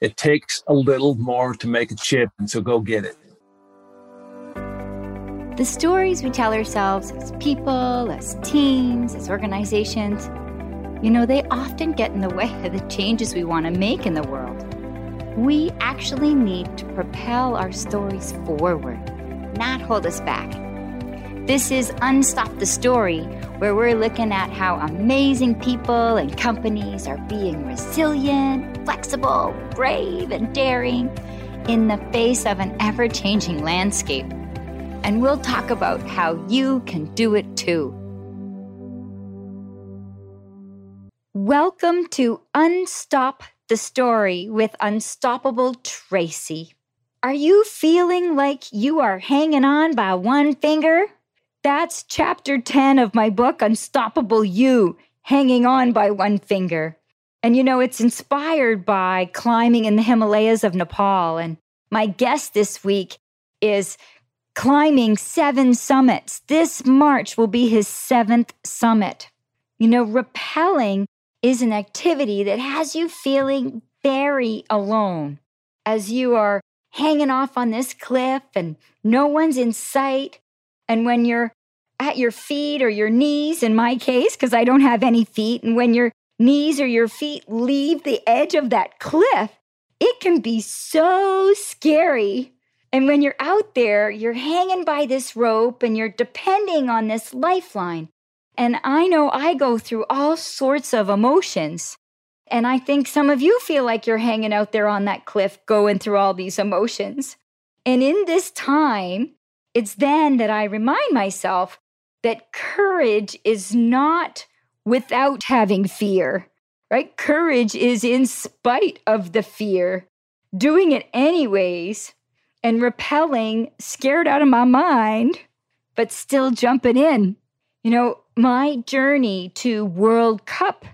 It takes a little more to make a chip, and so go get it. The stories we tell ourselves as people, as teams, as organizations, you know, they often get in the way of the changes we want to make in the world. We actually need to propel our stories forward, not hold us back. This is Unstop the Story, where we're looking at how amazing people and companies are being resilient, flexible, brave, and daring in the face of an ever changing landscape. And we'll talk about how you can do it too. Welcome to Unstop the Story with Unstoppable Tracy. Are you feeling like you are hanging on by one finger? That's chapter 10 of my book, Unstoppable You Hanging On by One Finger. And you know, it's inspired by climbing in the Himalayas of Nepal. And my guest this week is climbing seven summits. This March will be his seventh summit. You know, rappelling is an activity that has you feeling very alone as you are hanging off on this cliff and no one's in sight. And when you're at your feet or your knees, in my case, because I don't have any feet, and when your knees or your feet leave the edge of that cliff, it can be so scary. And when you're out there, you're hanging by this rope and you're depending on this lifeline. And I know I go through all sorts of emotions. And I think some of you feel like you're hanging out there on that cliff going through all these emotions. And in this time, it's then that I remind myself that courage is not without having fear, right? Courage is in spite of the fear, doing it anyways and repelling, scared out of my mind, but still jumping in. You know, my journey to World Cup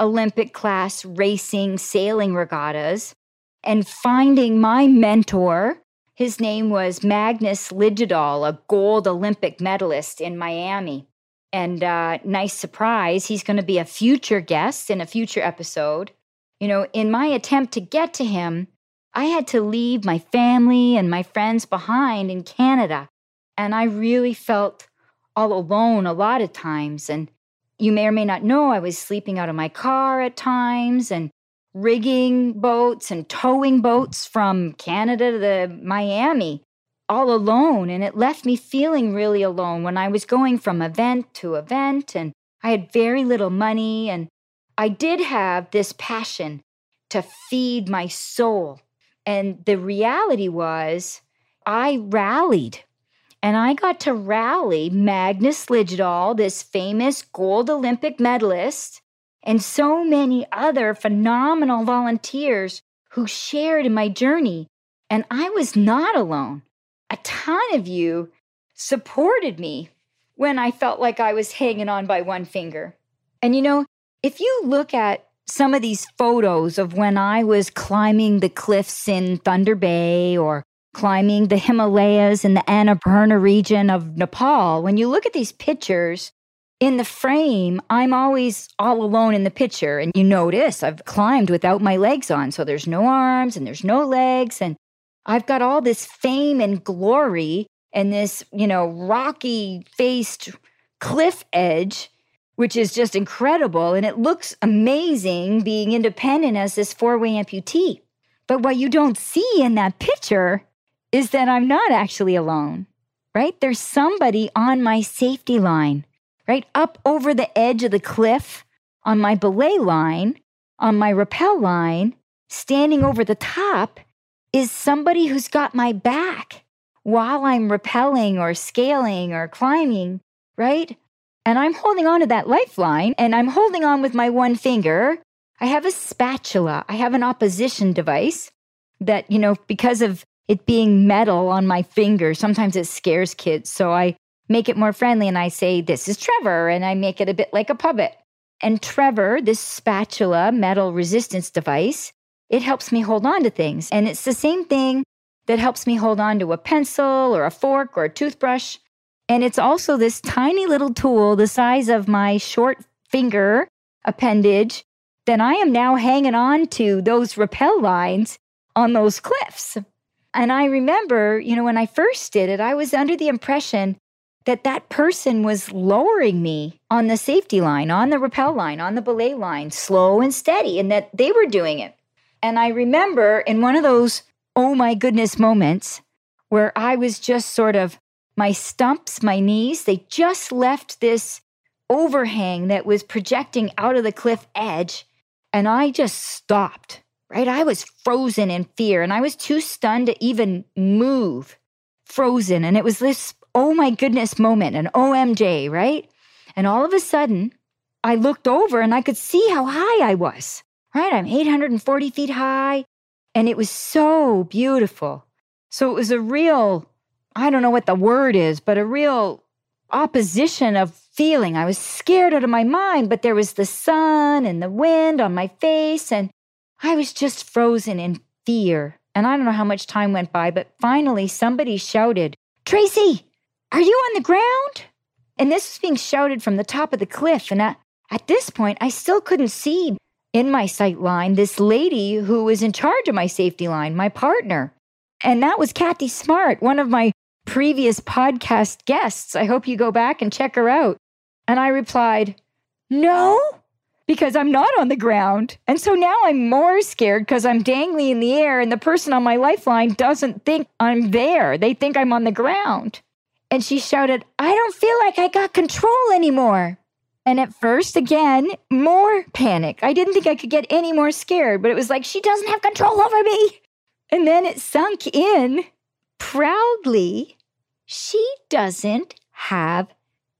Olympic class racing sailing regattas and finding my mentor. His name was Magnus Liljedahl, a gold Olympic medalist in Miami. And uh, nice surprise, he's going to be a future guest in a future episode. You know, in my attempt to get to him, I had to leave my family and my friends behind in Canada. And I really felt all alone a lot of times. And you may or may not know, I was sleeping out of my car at times and rigging boats and towing boats from Canada to the Miami all alone. And it left me feeling really alone when I was going from event to event. And I had very little money. And I did have this passion to feed my soul. And the reality was, I rallied and I got to rally Magnus Liljedahl, this famous gold Olympic medalist, and so many other phenomenal volunteers who shared in my journey. And I was not alone. A ton of you supported me when I felt like I was hanging on by one finger. And you know, if you look at some of these photos of when I was climbing the cliffs in Thunder Bay or climbing the Himalayas in the Annapurna region of Nepal, when you look at these pictures, in the frame, I'm always all alone in the picture. And you notice I've climbed without my legs on. So there's no arms and there's no legs. And I've got all this fame and glory and this, you know, rocky faced cliff edge, which is just incredible. And it looks amazing being independent as this four way amputee. But what you don't see in that picture is that I'm not actually alone, right? There's somebody on my safety line, right? Up over the edge of the cliff on my belay line, on my rappel line, standing over the top is somebody who's got my back while I'm rappelling or scaling or climbing, right? And I'm holding on to that lifeline and I'm holding on with my one finger. I have a spatula. I have an opposition device that, you know, because of it being metal on my finger, sometimes it scares kids. So I make it more friendly and I say, This is Trevor. And I make it a bit like a puppet. And Trevor, this spatula metal resistance device, it helps me hold on to things. And it's the same thing that helps me hold on to a pencil or a fork or a toothbrush. And it's also this tiny little tool the size of my short finger appendage that I am now hanging on to those rappel lines on those cliffs. And I remember, you know, when I first did it, I was under the impression that that person was lowering me on the safety line, on the rappel line, on the belay line, slow and steady, and that they were doing it. And I remember in one of those, oh my goodness moments where I was just sort of, my stumps, my knees, they just left this overhang that was projecting out of the cliff edge. And I just stopped, right? I was frozen in fear and I was too stunned to even move, frozen. And it was this, oh my goodness moment, an OMJ, right? And all of a sudden, I looked over and I could see how high I was, right? I'm 840 feet high. And it was so beautiful. So it was a real, I don't know what the word is, but a real opposition of feeling. I was scared out of my mind, but there was the sun and the wind on my face, and I was just frozen in fear. And I don't know how much time went by, but finally somebody shouted, Tracy, are you on the ground? And this was being shouted from the top of the cliff. And at, at this point, I still couldn't see in my sight line this lady who was in charge of my safety line, my partner. And that was Kathy Smart, one of my previous podcast guests. I hope you go back and check her out. And I replied, No, because I'm not on the ground. And so now I'm more scared because I'm dangling in the air and the person on my lifeline doesn't think I'm there. They think I'm on the ground. And she shouted, I don't feel like I got control anymore. And at first, again, more panic. I didn't think I could get any more scared, but it was like, she doesn't have control over me. And then it sunk in proudly, she doesn't have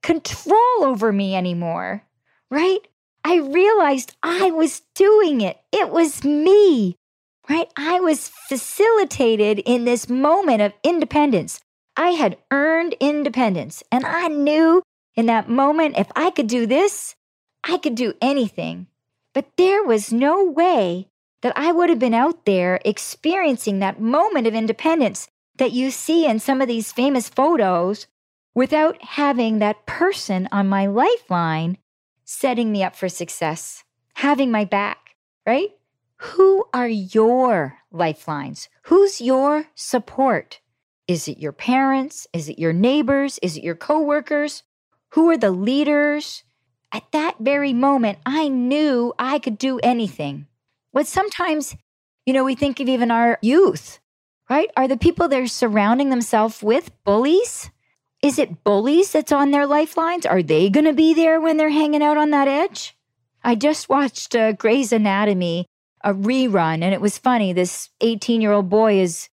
control over me anymore, right? I realized I was doing it. It was me, right? I was facilitated in this moment of independence. I had earned independence, and I knew in that moment if I could do this, I could do anything. But there was no way that I would have been out there experiencing that moment of independence that you see in some of these famous photos without having that person on my lifeline setting me up for success, having my back, right? Who are your lifelines? Who's your support? Is it your parents? Is it your neighbors? Is it your coworkers? Who are the leaders? At that very moment, I knew I could do anything. What sometimes, you know, we think of even our youth right? Are the people they're surrounding themselves with bullies? Is it bullies that's on their lifelines? Are they going to be there when they're hanging out on that edge? I just watched uh, Grey's Anatomy, a rerun, and it was funny. This 18 year old boy is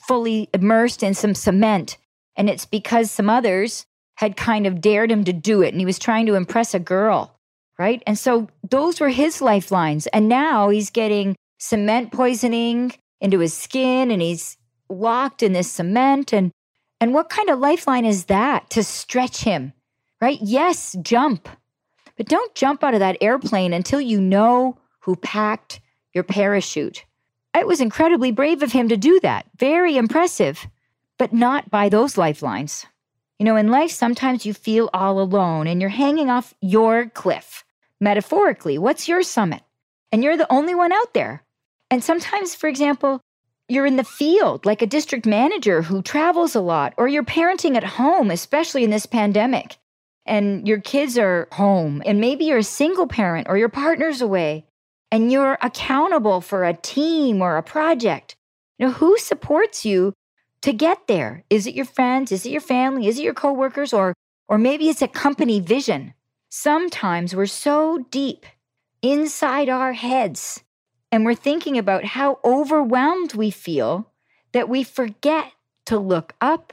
fully immersed in some cement, and it's because some others had kind of dared him to do it, and he was trying to impress a girl, right? And so those were his lifelines. And now he's getting cement poisoning into his skin and he's locked in this cement. And and what kind of lifeline is that to stretch him right? Yes jump. But don't jump out of that airplane until you know who packed your parachute it was incredibly brave of him to do that. Very impressive. But not by those lifelines. You know in life sometimes you feel all alone and you're hanging off your cliff. Metaphorically what's your summit? And you're the only one out there. And sometimes, for example, you're in the field, like a district manager who travels a lot, or you're parenting at home, especially in this pandemic, and your kids are home, and maybe you're a single parent or your partner's away, and you're accountable for a team or a project. You know, who supports you to get there? Is it your friends? Is it your family? Is it your coworkers? Or, or maybe it's a company vision. Sometimes we're so deep inside our heads and we're thinking about how overwhelmed we feel that we forget to look up,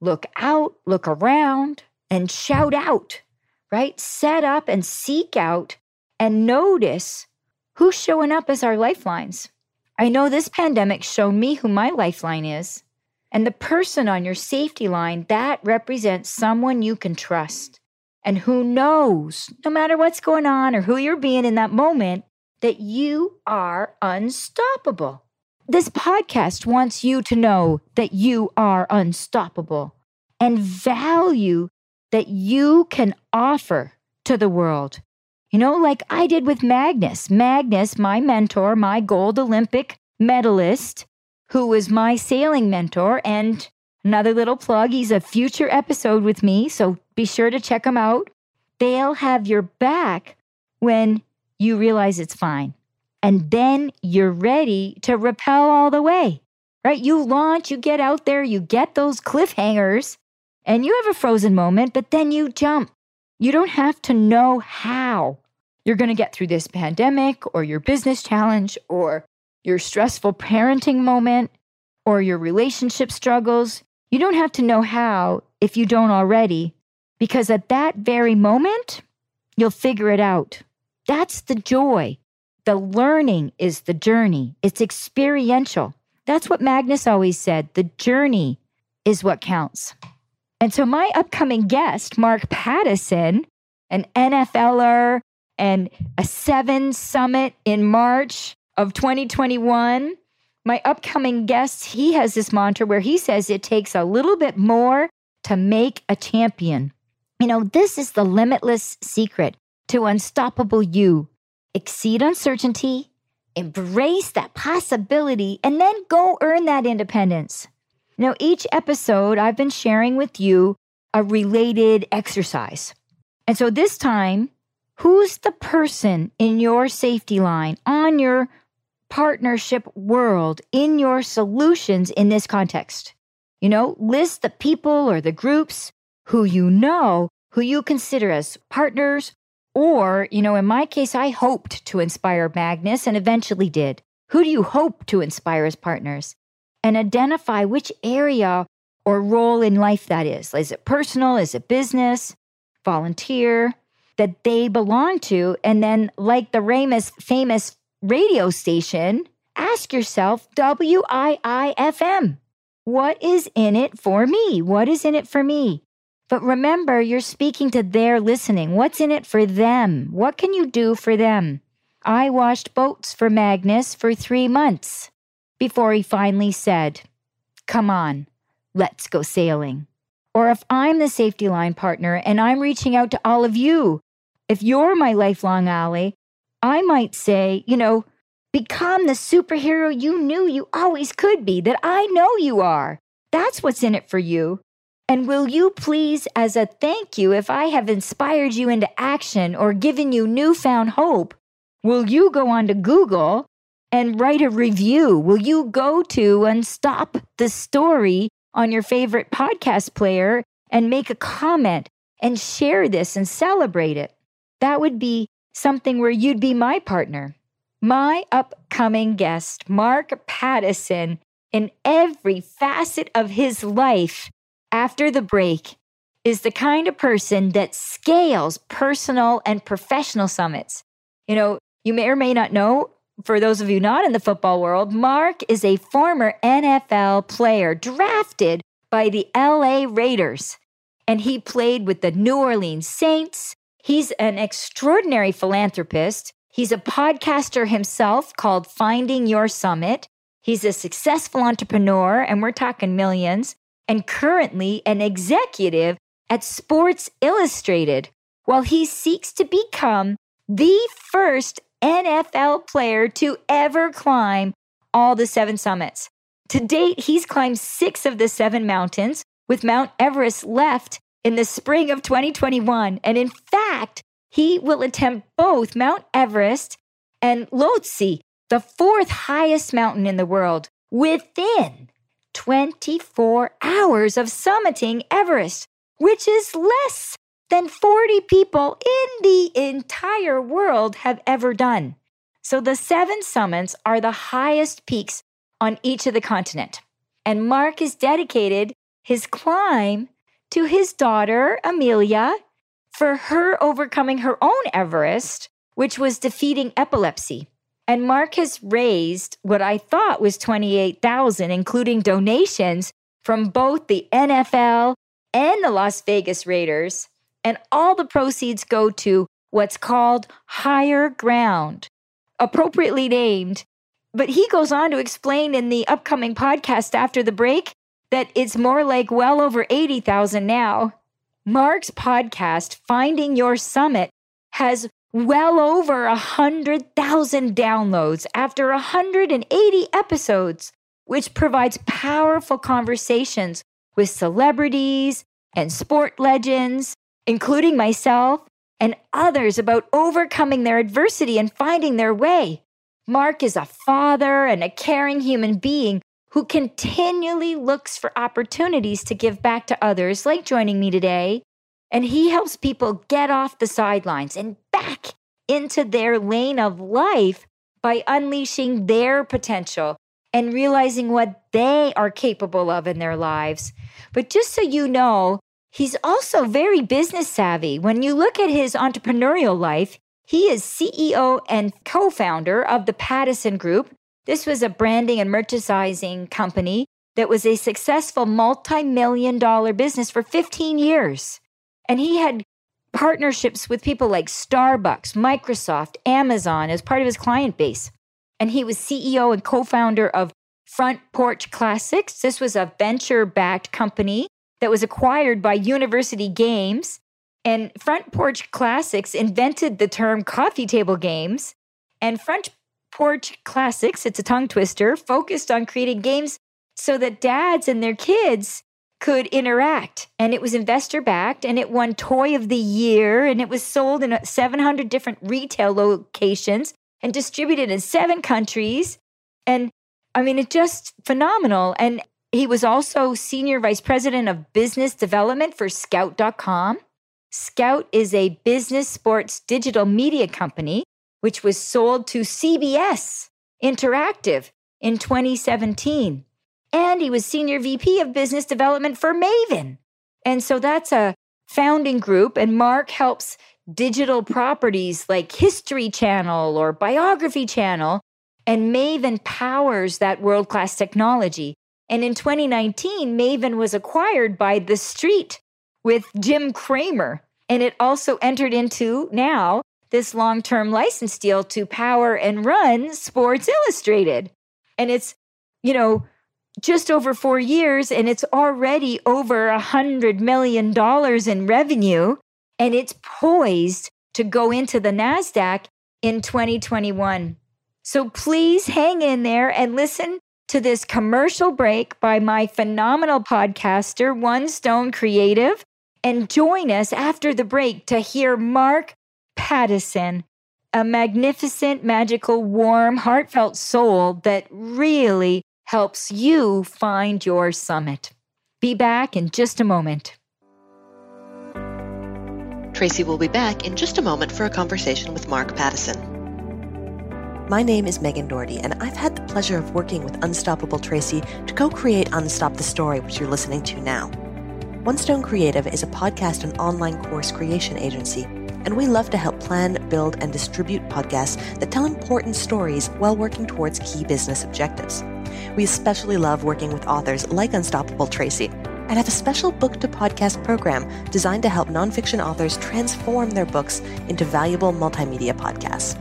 look out, look around, and shout out, right? Set up and seek out and notice who's showing up as our lifelines. I know this pandemic showed me who my lifeline is. And the person on your safety line, that represents someone you can trust and who knows, no matter what's going on or who you're being in that moment, that you are unstoppable. This podcast wants you to know that you are unstoppable and value that you can offer to the world. You know, like I did with Magnus. Magnus, my mentor, my gold Olympic medalist, who was my sailing mentor. And another little plug, he's a future episode with me. So be sure to check him out. They'll have your back when you realize it's fine. And then you're ready to repel all the way, right? You launch, you get out there, you get those cliffhangers, and you have a frozen moment, but then you jump. You don't have to know how you're going to get through this pandemic or your business challenge or your stressful parenting moment or your relationship struggles. You don't have to know how if you don't already, because at that very moment, you'll figure it out. That's the joy. The learning is the journey, it's experiential. That's what Magnus always said the journey is what counts. And so, my upcoming guest, Mark Pattison, an NFLer and a seven summit in March of 2021. My upcoming guest, he has this mantra where he says it takes a little bit more to make a champion. You know, this is the limitless secret to unstoppable you. Exceed uncertainty, embrace that possibility, and then go earn that independence. Now, each episode, I've been sharing with you a related exercise. And so this time, who's the person in your safety line, on your partnership world, in your solutions in this context? You know, list the people or the groups who you know, who you consider as partners, or, you know, in my case, I hoped to inspire Magnus and eventually did. Who do you hope to inspire as partners? And identify which area or role in life that is. Is it personal? Is it business? Volunteer? That they belong to. And then, like the Ramus famous radio station, ask yourself W I I F M. What is in it for me? What is in it for me? But remember, you're speaking to their listening. What's in it for them? What can you do for them? I washed boats for Magnus for three months before he finally said, Come on, let's go sailing. Or if I'm the safety line partner and I'm reaching out to all of you, if you're my lifelong ally, I might say, you know, become the superhero you knew you always could be, that I know you are. That's what's in it for you. And will you please, as a thank you, if I have inspired you into action or given you newfound hope, will you go on to Google and write a review? Will you go to and stop the story on your favorite podcast player and make a comment and share this and celebrate it? That would be something where you'd be my partner. My upcoming guest, Mark Pattison, in every facet of his life after the break is the kind of person that scales personal and professional summits. You know, you may or may not know, for those of you not in the football world, Mark is a former NFL player drafted by the LA Raiders. And he played with the New Orleans Saints. He's an extraordinary philanthropist. He's a podcaster himself called Finding Your Summit. He's a successful entrepreneur, and we're talking millions and currently an executive at Sports Illustrated, while he seeks to become the first NFL player to ever climb all the seven summits. To date, he's climbed six of the seven mountains, with Mount Everest left in the spring of 2021. And in fact, he will attempt both Mount Everest and Lhotse, the fourth highest mountain in the world, within 24 hours of summiting Everest, which is less than 40 people in the entire world have ever done. So the seven summits are the highest peaks on each of the continent. And Mark has dedicated his climb to his daughter, Amelia, for her overcoming her own Everest, which was defeating epilepsy. And Mark has raised what I thought was 28,000 including donations from both the NFL and the Las Vegas Raiders, and all the proceeds go to what's called higher ground, appropriately named. But he goes on to explain in the upcoming podcast after the break that it's more like well over 80,000 now. Mark's podcast, Finding Your Summit, has well over a 100,000 downloads after 180 episodes. which provides powerful conversations with celebrities and sport legends, including myself and others about overcoming their adversity and finding their way. Mark is a father and a caring human being who continually looks for opportunities to give back to others, like joining me today. And he helps people get off the sidelines and back into their lane of life by unleashing their potential and realizing what they are capable of in their lives. But just so you know, he's also very business savvy. When you look at his entrepreneurial life, he is CEO and co founder of the Pattison Group. This was a branding and merchandising company that was a successful multi million dollar business for 15 years. And he had partnerships with people like Starbucks, Microsoft, Amazon as part of his client base. And he was CEO and co founder of Front Porch Classics. This was a venture backed company that was acquired by University Games and Front Porch Classics invented the term coffee table games. And Front Porch Classics, it's a tongue twister, focused on creating games so that dads and their kids could interact. And it was investor backed and it won Toy of the Year and it was sold in 700 different retail locations and distributed in seven countries. And I mean, it's just phenomenal. And he was also senior vice president of business development for scout.com. Scout is a business sports digital media company, which was sold to CBS Interactive in 2017. And he was senior VP of business development for Maven. And so that's a founding group. And Mark helps digital properties like History Channel or Biography Channel. And Maven powers that world class technology. And in 2019, Maven was acquired by The Street, with Jim Cramer. And it also entered into now this long term license deal to power and run Sports Illustrated. And it's, you know, just over four years and it's already over a hundred million dollars in revenue and it's poised to go into the NASDAQ in 2021. So please hang in there and listen to this commercial break by my phenomenal podcaster, One Stone Creative, and join us after the break to hear Mark Pattison, a magnificent, magical, warm, heartfelt soul that really helps you find your summit. Be back in just a moment. Tracy will be back in just a moment for a conversation with Mark Pattison. My name is Megan Doherty, and I've had the pleasure of working with Unstoppable Tracy to co create Unstop the Story, which you're listening to now. One Stone Creative is a podcast and online course creation agency, and we love to help plan, build, and distribute podcasts that tell important stories while working towards key business objectives. We especially love working with authors like Unstoppable Tracy and have a special book to podcast program designed to help nonfiction authors transform their books into valuable multimedia podcasts.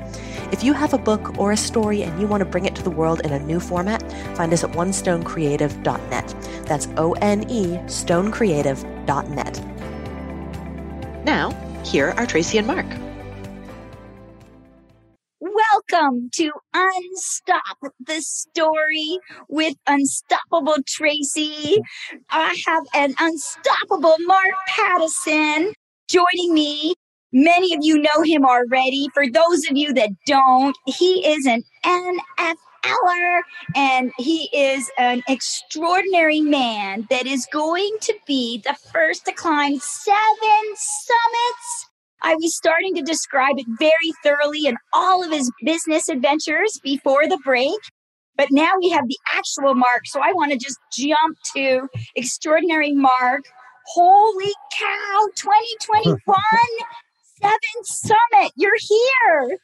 If you have a book or a story and you want to bring it to the world in a new format, find us at onestonecreative.net. That's O N E stonecreative.net. Now, here are Tracy and Mark. Welcome to Unstop the Story with Unstoppable Tracy. I have an unstoppable Mark Pattison joining me Many of you know him already. For those of you that don't, he is an NFLer and he is an extraordinary man that is going to be the first to climb seven summits. I was starting to describe it very thoroughly in all of his business adventures before the break. But now we have the actual Mark. So I want to just jump to extraordinary Mark. Holy cow, 2021 seventh summit. You're here.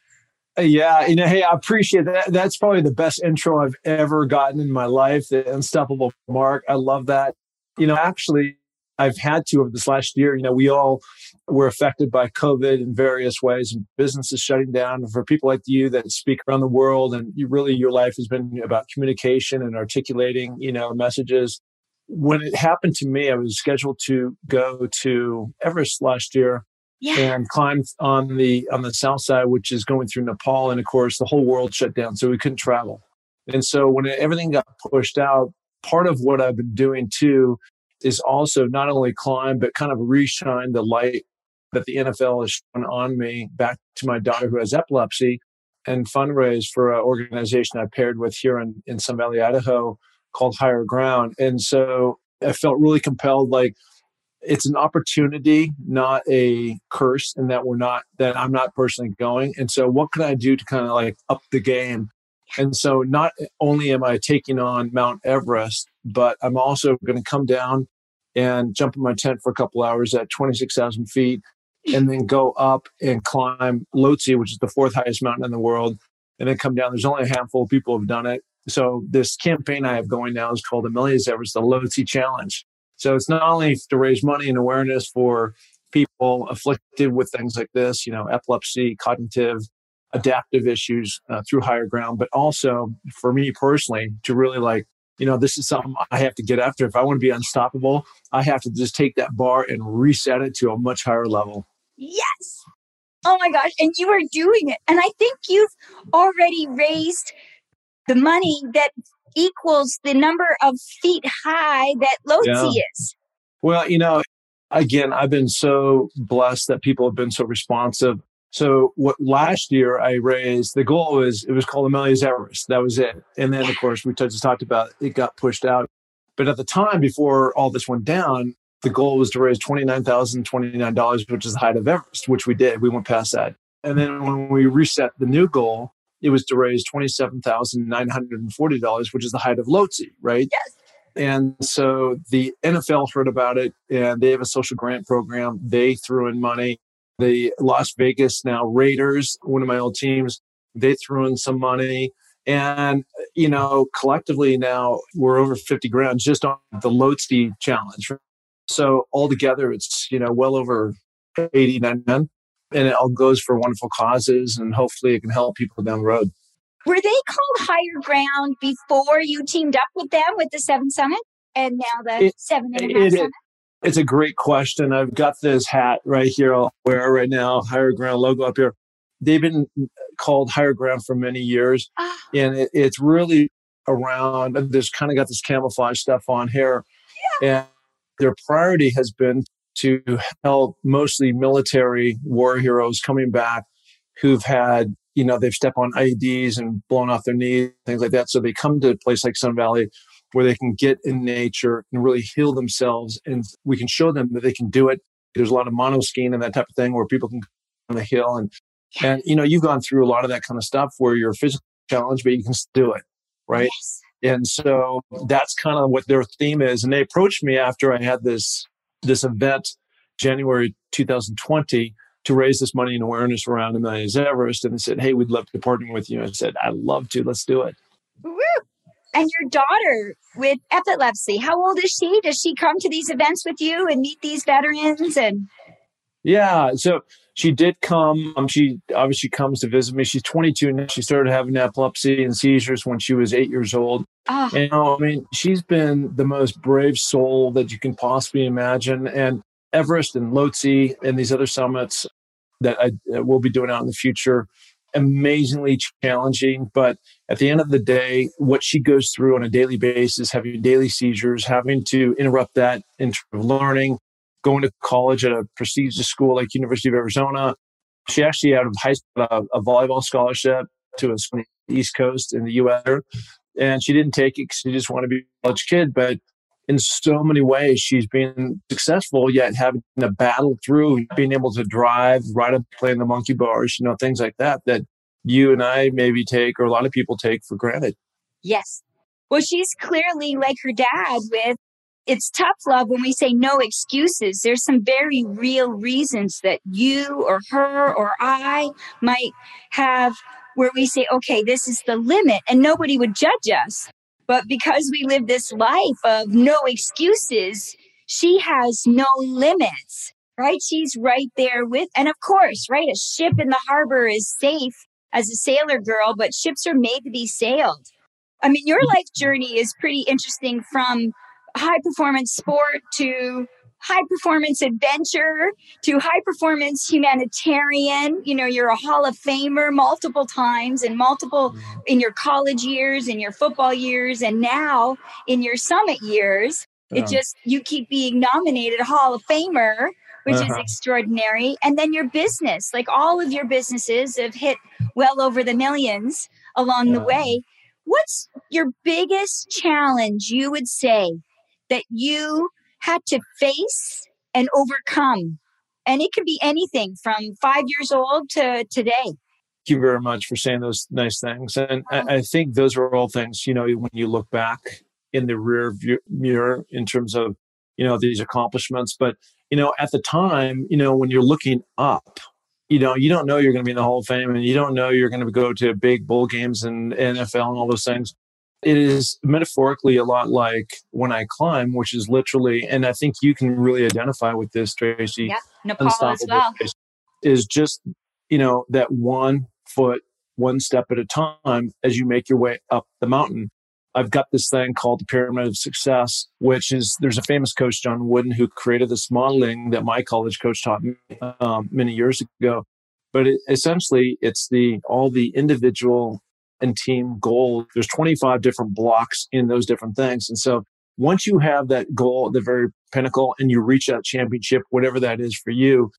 Yeah, you know, hey, I appreciate that. That's probably the best intro I've ever gotten in my life. The unstoppable mark. I love that. You know, actually, I've had to over this last year. You know, we all were affected by COVID in various ways, and businesses shutting down. For people like you that speak around the world, and you really your life has been about communication and articulating, you know, messages. When it happened to me, I was scheduled to go to Everest last year, yeah. and climbed on the on the south side, which is going through Nepal, and of course the whole world shut down, so we couldn't travel. And so when everything got pushed out, part of what I've been doing too is also not only climb, but kind of reshine the light that the NFL has shown on me back to my daughter who has epilepsy and fundraise for an organization I paired with here in, in Sun Valley, Idaho called Higher Ground. And so I felt really compelled, like it's an opportunity, not a curse, and that we're not, that I'm not personally going. And so what can I do to kind of like up the game? And so not only am I taking on Mount Everest, but I'm also going to come down and jump in my tent for a couple hours at 26,000 feet and then go up and climb Lhotse, which is the fourth highest mountain in the world, and then come down. There's only a handful of people who've done it. So this campaign I have going now is called Amelia's Everest, the Lhotse Challenge. So it's not only to raise money and awareness for people afflicted with things like this, you know, epilepsy, cognitive, adaptive issues uh, through higher ground, but also for me personally to really like, you know, this is something I have to get after. If I want to be unstoppable, I have to just take that bar and reset it to a much higher level. Yes. Oh my gosh. And you are doing it. And I think you've already raised the money that equals the number of feet high that Lhotse yeah. is. Well, you know, again, I've been so blessed that people have been so responsive. So what last year I raised, the goal was, it was called Amelia's Everest. That was it. And then of course we just talked about it got pushed out. But at the time before all this went down, the goal was to raise $29,029, which is the height of Everest, which we did. We went past that. And then when we reset the new goal, it was to raise $27,940, which is the height of Lhotse, right? Yes. And so the NFL heard about it and they have a social grant program. They threw in money. The Las Vegas now Raiders, one of my old teams, they threw in some money. And, you know, collectively now we're over 50 grand just on the Lhotse challenge. So altogether, it's, you know, well over 89 men and it all goes for wonderful causes and hopefully it can help people down the road. Were they called higher ground before you teamed up with them with the Seven Summit and now the it, Seven and a Half Summit? It's a great question. I've got this hat right here I'll wear right now, higher ground logo up here. They've been called higher ground for many years. Ah. And it, it's really around, there's kind of got this camouflage stuff on here. Yeah. And their priority has been to help mostly military war heroes coming back who've had, you know, they've stepped on IEDs and blown off their knees, things like that. So they come to a place like Sun Valley where they can get in nature and really heal themselves. And we can show them that they can do it. There's a lot of mono skiing and that type of thing where people can go on the hill and and you know you've gone through a lot of that kind of stuff where you're physically challenged but you can still do it right yes. and so that's kind of what their theme is and they approached me after i had this this event January 2020 to raise this money and awareness around Amelia's Everest. And they said, Hey, we'd love to partner with you. I said, I'd love to. Let's do it. Woo! And your daughter with epilepsy, how old is she? Does she come to these events with you and meet these veterans? And yeah, so she did come. Um, she obviously comes to visit me. She's 22 now. She started having epilepsy and seizures when she was eight years old. Oh. And I mean, she's been the most brave soul that you can possibly imagine. And Everest and Lhotse and these other summits that I will be doing out in the future, amazingly challenging. But at the end of the day, what she goes through on a daily basis, having daily seizures, having to interrupt that in terms of learning, going to college at a prestigious school like University of Arizona. She actually out of high school a, a volleyball scholarship to a East Coast in the U.S. And she didn't take it because she just wanted to be a college kid. But in so many ways, she's been successful, yet having to battle through being able to drive, ride a plane, the monkey bars, you know, things like that, that you and I maybe take, or a lot of people take for granted. Yes. Well, she's clearly like her dad with it's tough love when we say no excuses. There's some very real reasons that you or her or I might have where we say, okay, this is the limit, and nobody would judge us. But because we live this life of no excuses, she has no limits, right? She's right there with, and of course, right? A ship in the harbor is safe as a sailor girl, but ships are made to be sailed. I mean, your life journey is pretty interesting from high performance sport to high performance adventure to high performance humanitarian. You know, you're a Hall of Famer multiple times and multiple mm-hmm. in your college years, in your football years, and now in your summit years. Yeah. It just, you keep being nominated Hall of Famer, which uh-huh. is extraordinary. And then your business, like all of your businesses have hit well over the millions along yeah. the way. What's your biggest challenge you would say that you had to face and overcome. And it could be anything from five years old to today. Thank you very much for saying those nice things. And I, I think those are all things, you know, when you look back in the rear view mirror in terms of, you know, these accomplishments. But, you know, at the time, you know, when you're looking up, you know, you don't know you're going to be in the Hall of Fame and you don't know you're going to go to big bowl games and NFL and all those things it is metaphorically a lot like when I climb, which is literally, and I think you can really identify with this, Tracy. Yeah, Nepal as well. Is just, you know, that one foot, one step at a time as you make your way up the mountain. I've got this thing called the pyramid of success, which is there's a famous coach, John Wooden, who created this modeling that my college coach taught me um, many years ago. But it, essentially, it's the all the individual and team goal. There's 25 different blocks in those different things. And so once you have that goal at the very pinnacle and you reach that championship, whatever that is for you,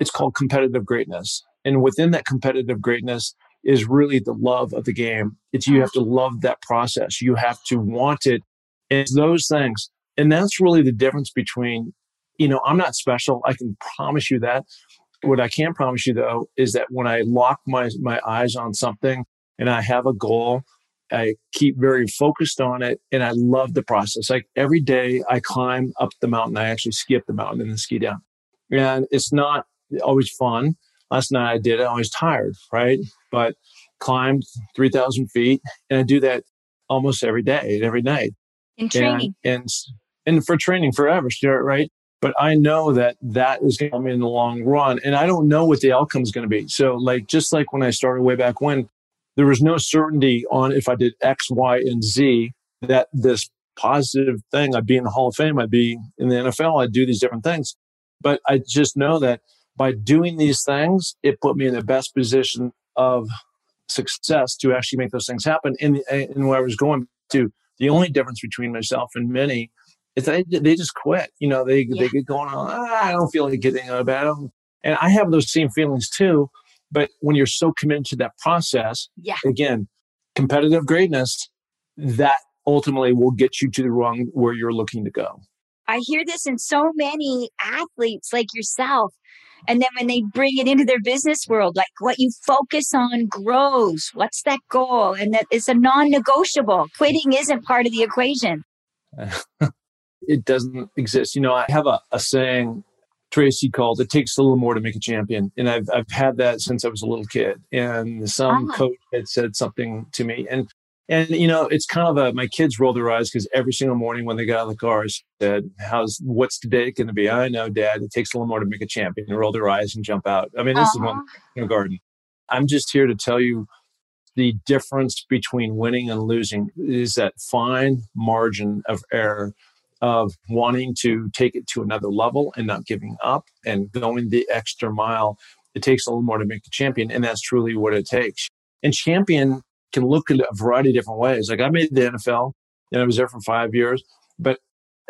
it's called competitive greatness. And within that competitive greatness is really the love of the game. It's you have to love that process. You have to want it. It's those things. And that's really the difference between, you know, I'm not special. I can promise you that. What I can promise you though is that when I lock my, my eyes on something and I have a goal. I keep very focused on it and I love the process. Like every day I climb up the mountain, I actually ski up the mountain and then ski down. And it's not always fun. Last night I did it, I was tired, right? But climbed 3,000 feet and I do that almost every day, every night. In training. And, and, and for training forever, right? But I know that that is going to come in the long run and I don't know what the outcome is going to be. So like, just like when I started way back when, there was no certainty on if I did X, Y, and Z that this positive thing, I'd be in the Hall of Fame, I'd be in the NFL, I'd do these different things. But I just know that by doing these things, it put me in the best position of success to actually make those things happen. And, and where I was going to, the only difference between myself and many is they, they just quit. You know, they, yeah. they get going on, ah, I don't feel like getting out of bed. And I have those same feelings too. But when you're so committed to that process, yeah. again, competitive greatness, that ultimately will get you to the wrong where you're looking to go. I hear this in so many athletes like yourself. And then when they bring it into their business world, like what you focus on grows. What's that goal? And that it's a non negotiable. Quitting isn't part of the equation. it doesn't exist. You know, I have a, a saying Tracy called, it takes a little more to make a champion. And I've, I've had that since I was a little kid. And some coach had said something to me. And, and, you know, it's kind of a, my kids roll their eyes because every single morning when they got out of the car, I said, how's, what's today going to be? I know, dad, it takes a little more to make a champion and roll their eyes and jump out. I mean, this uh-huh. is one in garden. I'm just here to tell you the difference between winning and losing is that fine margin of error of wanting to take it to another level and not giving up and going the extra mile. It takes a little more to make a champion, and that's truly what it takes. And champion can look at a variety of different ways. Like I made the NFL, and I was there for five years, but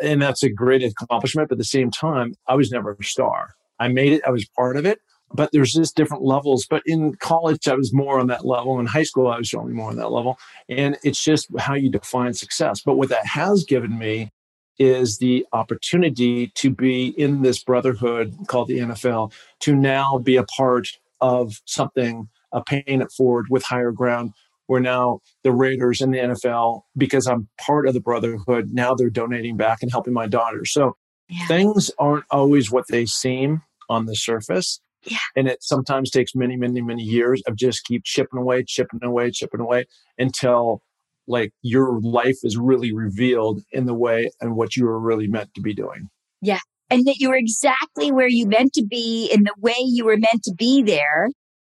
and that's a great accomplishment. But at the same time, I was never a star. I made it. I was part of it. But there's just different levels. But in college, I was more on that level. In high school, I was certainly more on that level. And it's just how you define success. But what that has given me is the opportunity to be in this brotherhood called the NFL, to now be a part of something, a paying it forward with higher ground. Where now the Raiders and the NFL, because I'm part of the brotherhood, now they're donating back and helping my daughter. So yeah. things aren't always what they seem on the surface. Yeah. And it sometimes takes many, many, many years of just keep chipping away, chipping away, chipping away until like your life is really revealed in the way and what you were really meant to be doing. Yeah. And that you were exactly where you meant to be in the way you were meant to be there.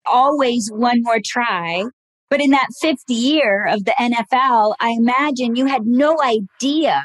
Always one more try. But in that fifth year of the NFL, I imagine you had no idea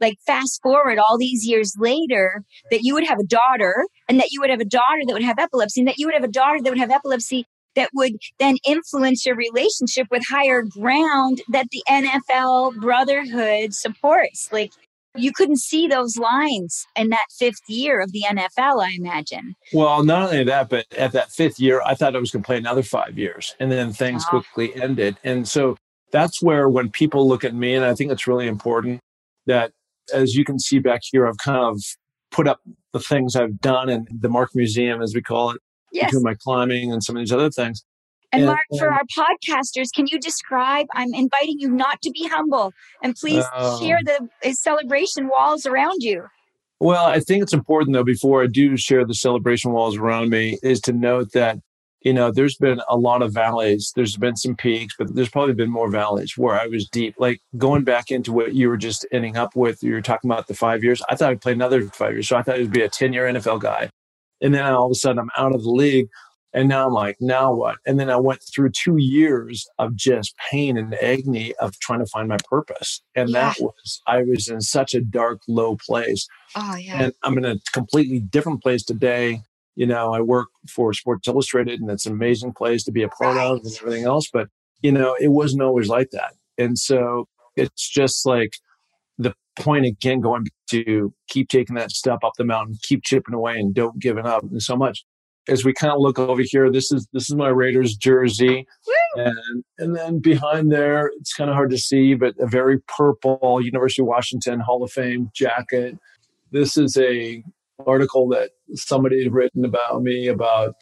like fast forward all these years later that you would have a daughter and that you would have a daughter that would have epilepsy and that you would have a daughter that would have epilepsy that would then influence your relationship with higher ground that the NFL brotherhood supports. Like you couldn't see those lines in that fifth year of the NFL, I imagine. Well, not only that, but at that fifth year, I thought I was going to play another five years, and then things quickly ended. And so that's where when people look at me, and I think it's really important that, as you can see back here, I've kind of put up the things I've done in the Mark Museum, as we call it, yes. between my climbing and some of these other things. And, and Mark, and, for our podcasters, can you describe? I'm inviting you not to be humble, and please uh, share the celebration walls around you. Well, I think it's important though. Before I do share the celebration walls around me, is to note that you know there's been a lot of valleys. There's been some peaks, but there's probably been more valleys where I was deep. Like going back into what you were just ending up with. You were talking about the five years. I thought I'd play another five years, so I thought it would be a ten year NFL guy. And then all of a sudden, I'm out of the league. And now I'm like, now what? And then I went through two years of just pain and agony of trying to find my purpose. And yeah. that was, I was in such a dark, low place. Oh, yeah. And I'm in a completely different place today. You know, I work for Sports Illustrated and it's an amazing place to be a part right. of and everything else. But, you know, it wasn't always like that. And so it's just like point again, going to keep taking that step up the mountain, keep chipping away and don't give it up. And so much as we kind of look over here, this is this is my Raiders jersey, and and then behind there, it's kind of hard to see, but a very purple University of Washington Hall of Fame jacket. This is a article that somebody had written about me about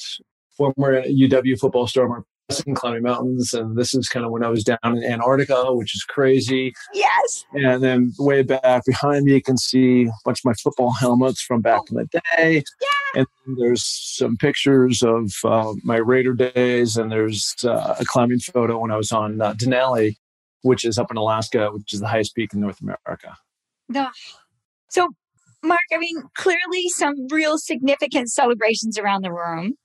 former UW football star In climbing mountains. And this is kind of when I was down in Antarctica, which is crazy. Yes. And then way back behind me, you can see a bunch of my football helmets from back in the day. Yeah. And there's some pictures of uh, my Raider days, and there's uh, a climbing photo when I was on uh, Denali, which is up in Alaska, which is the highest peak in North America. The, so, Mark, I mean, clearly some real significant celebrations around the room.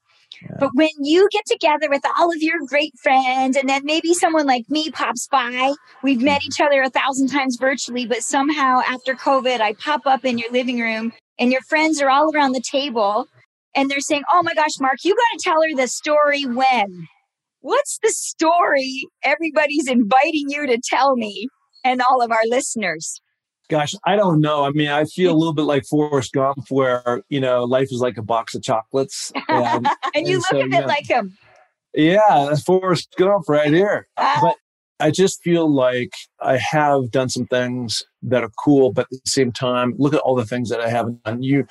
But when you get together with all of your great friends, and then maybe someone like me pops by, we've met mm-hmm. each other a thousand times virtually, but somehow after COVID, I pop up in your living room and your friends are all around the table and they're saying, Oh my gosh, Mark, you got to tell her the story when. What's the story everybody's inviting you to tell me and all of our listeners? Gosh, I don't know. I mean, I feel a little bit like Forrest Gump, where you know life is like a box of chocolates, and, and you and look so, a bit like him. Yeah, that's Forrest Gump right here. Ah. but I just feel like I have done some things that are cool, but at the same time, look at all the things that I haven't done. You,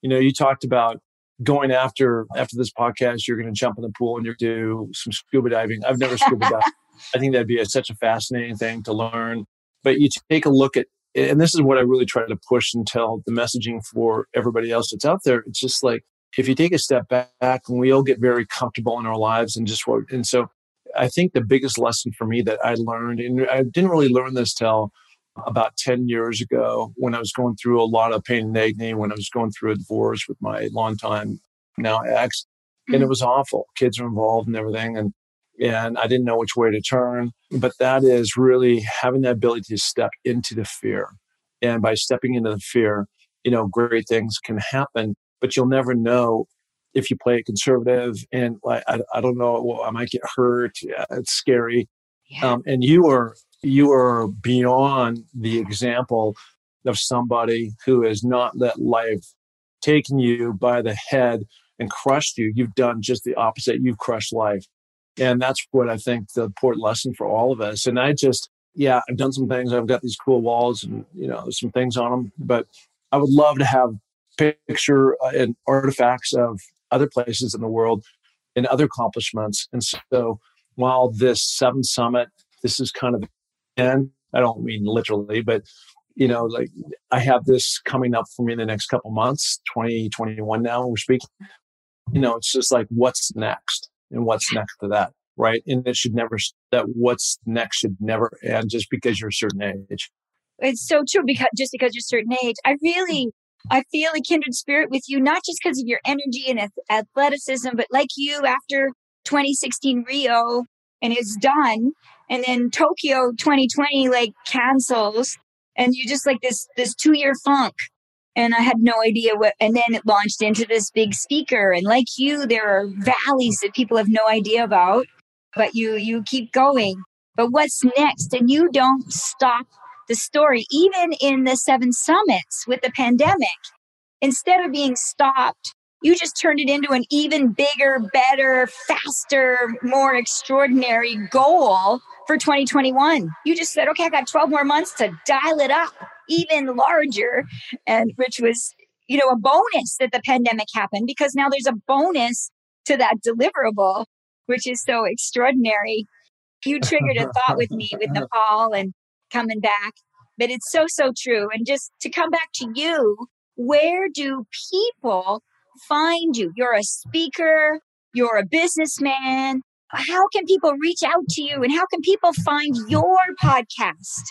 you know, you talked about going after after this podcast. You're going to jump in the pool and you do some scuba diving. I've never scuba dived. I think that'd be a, such a fascinating thing to learn. But you take a look at and this is what I really try to push and tell the messaging for everybody else that's out there. It's just like if you take a step back and we all get very comfortable in our lives and just what and so I think the biggest lesson for me that I learned, and I didn't really learn this till about 10 years ago when I was going through a lot of pain and agony, when I was going through a divorce with my longtime now ex. And it mm-hmm. was awful. Kids were involved and everything. And and I didn't know which way to turn. But that is really having the ability to step into the fear. And by stepping into the fear, you know, great things can happen, but you'll never know if you play it conservative. And like, I, I don't know, well, I might get hurt. Yeah, it's scary. Yeah. Um, and you are, you are beyond the example of somebody who has not let life taken you by the head and crushed you. You've done just the opposite. You've crushed life. And that's what I think the important lesson for all of us. And I just, yeah, I've done some things. I've got these cool walls and, you know, some things on them, but I would love to have picture uh, and artifacts of other places in the world and other accomplishments. And so while this seventh summit, this is kind of end, I don't mean literally, but you know, like I have this coming up for me in the next couple months, 2021 now we're speaking. You know, it's just like what's next? And what's next to that, right? And it should never, that what's next should never end just because you're a certain age. It's so true because just because you're a certain age, I really, I feel a kindred spirit with you, not just because of your energy and athleticism, but like you after 2016 Rio and it's done. And then Tokyo 2020 like cancels and you just like this this two year funk and I had no idea what. And then it launched into this big speaker. And like you, there are valleys that people have no idea about, but you you keep going. But what's next? And you don't stop the story, even in the seven summits with the pandemic. Instead of being stopped, you just turned it into an even bigger, better, faster, more extraordinary goal for 2021. You just said, okay, I got 12 more months to dial it up even larger, and which was, you know, a bonus that the pandemic happened because now there's a bonus to that deliverable, which is so extraordinary. You triggered a thought with me with Nepal and coming back, but it's so, so true. And just to come back to you, where do people find you? You're a speaker, you're a businessman. How can people reach out to you and how can people find your podcast?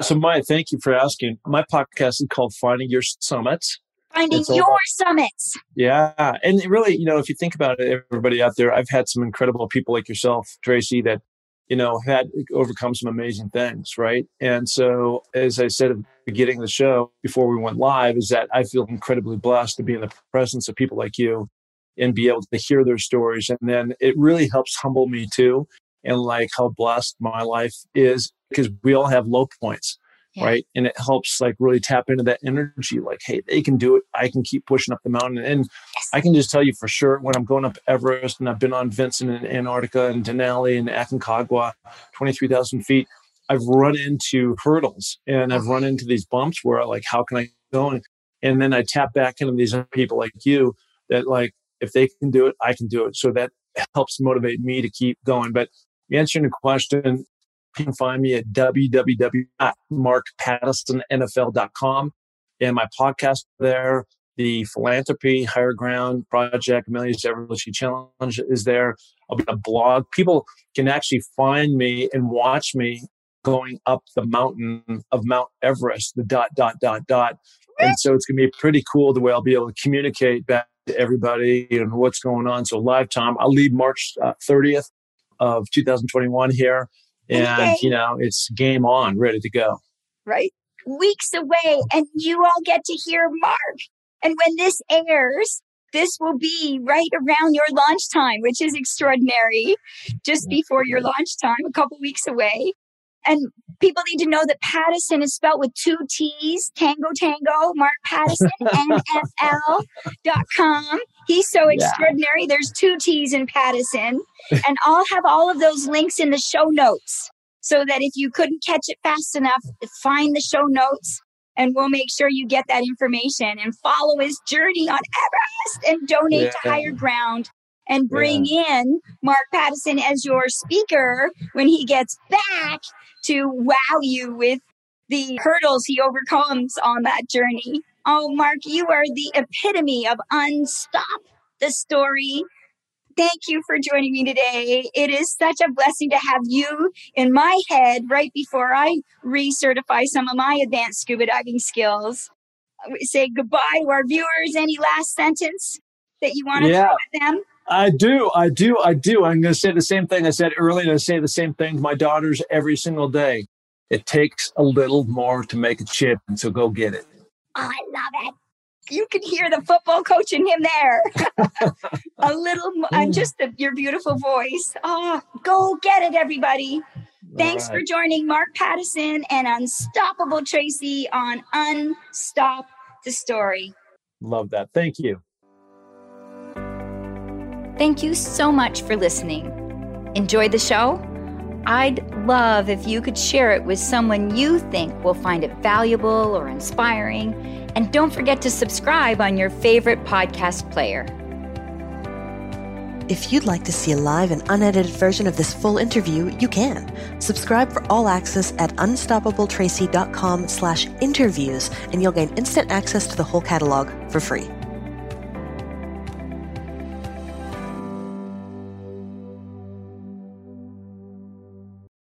So, Maya, thank you for asking. My podcast is called Finding Your Summits. Finding Your about, Summits. Yeah. And really, you know, if you think about it, everybody out there, I've had some incredible people like yourself, Tracy, that, you know, had overcome some amazing things, right? And so, as I said at the beginning of the show before we went live, is that I feel incredibly blessed to be in the presence of people like you and be able to hear their stories. And then it really helps humble me too and like how blessed my life is because we all have low points. Yeah. Right. And it helps like really tap into that energy. Like, hey, they can do it. I can keep pushing up the mountain. And yes. I can just tell you for sure when I'm going up Everest and I've been on Vinson and Antarctica and Denali and Aconcagua, 23,000 feet, I've run into hurdles and I've run mm-hmm. into these bumps where like, how can I go? And, and then I tap back into these people like you that like, if they can do it, I can do it. So that helps motivate me to keep going. But answering the question, you can find me at www.markpattisonnfl.com and my podcast there. The philanthropy higher ground project, Amelia's Everly Challenge is there. I'll be a blog. People can actually find me and watch me going up the mountain of Mount Everest, the dot, dot, dot, dot. And so it's going to be pretty cool the way I'll be able to communicate back to everybody and what's going on. So live time, I'll leave March uh, 30th of 2021 here and okay. you know it's game on ready to go right weeks away and you all get to hear mark and when this airs this will be right around your launch time which is extraordinary just before your launch time a couple weeks away and people need to know that Pattison is spelled with two T's, Tango Tango, Mark Pattison, NFL.com. He's so extraordinary. Yeah. There's two T's in Pattison. And I'll have all of those links in the show notes so that if you couldn't catch it fast enough, find the show notes and we'll make sure you get that information and follow his journey on Everest and donate yeah. to higher ground and bring yeah. in Mark Pattison as your speaker when he gets back to wow you with the hurdles he overcomes on that journey. Oh, Mark, you are the epitome of unstop the story. Thank you for joining me today. It is such a blessing to have you in my head right before I recertify some of my advanced scuba diving skills. Say goodbye to our viewers. Any last sentence that you want to yeah. with them? I do, I do, I do. I'm going to say the same thing I said earlier. I say the same thing to my daughters every single day. It takes a little more to make a chip, and so go get it. Oh, I love it. You can hear the football coach in him there. a little, and mm. just the, your beautiful voice. Oh, go get it, everybody. Thanks right. for joining Mark Pattison and Unstoppable Tracy on Unstop the Story. Love that. Thank you. Thank you so much for listening. Enjoy the show? I'd love if you could share it with someone you think will find it valuable or inspiring. And don't forget to subscribe on your favorite podcast player. If you'd like to see a live and unedited version of this full interview, you can. Subscribe for all access at unstoppabletracy.com slash interviews, and you'll gain instant access to the whole catalog for free.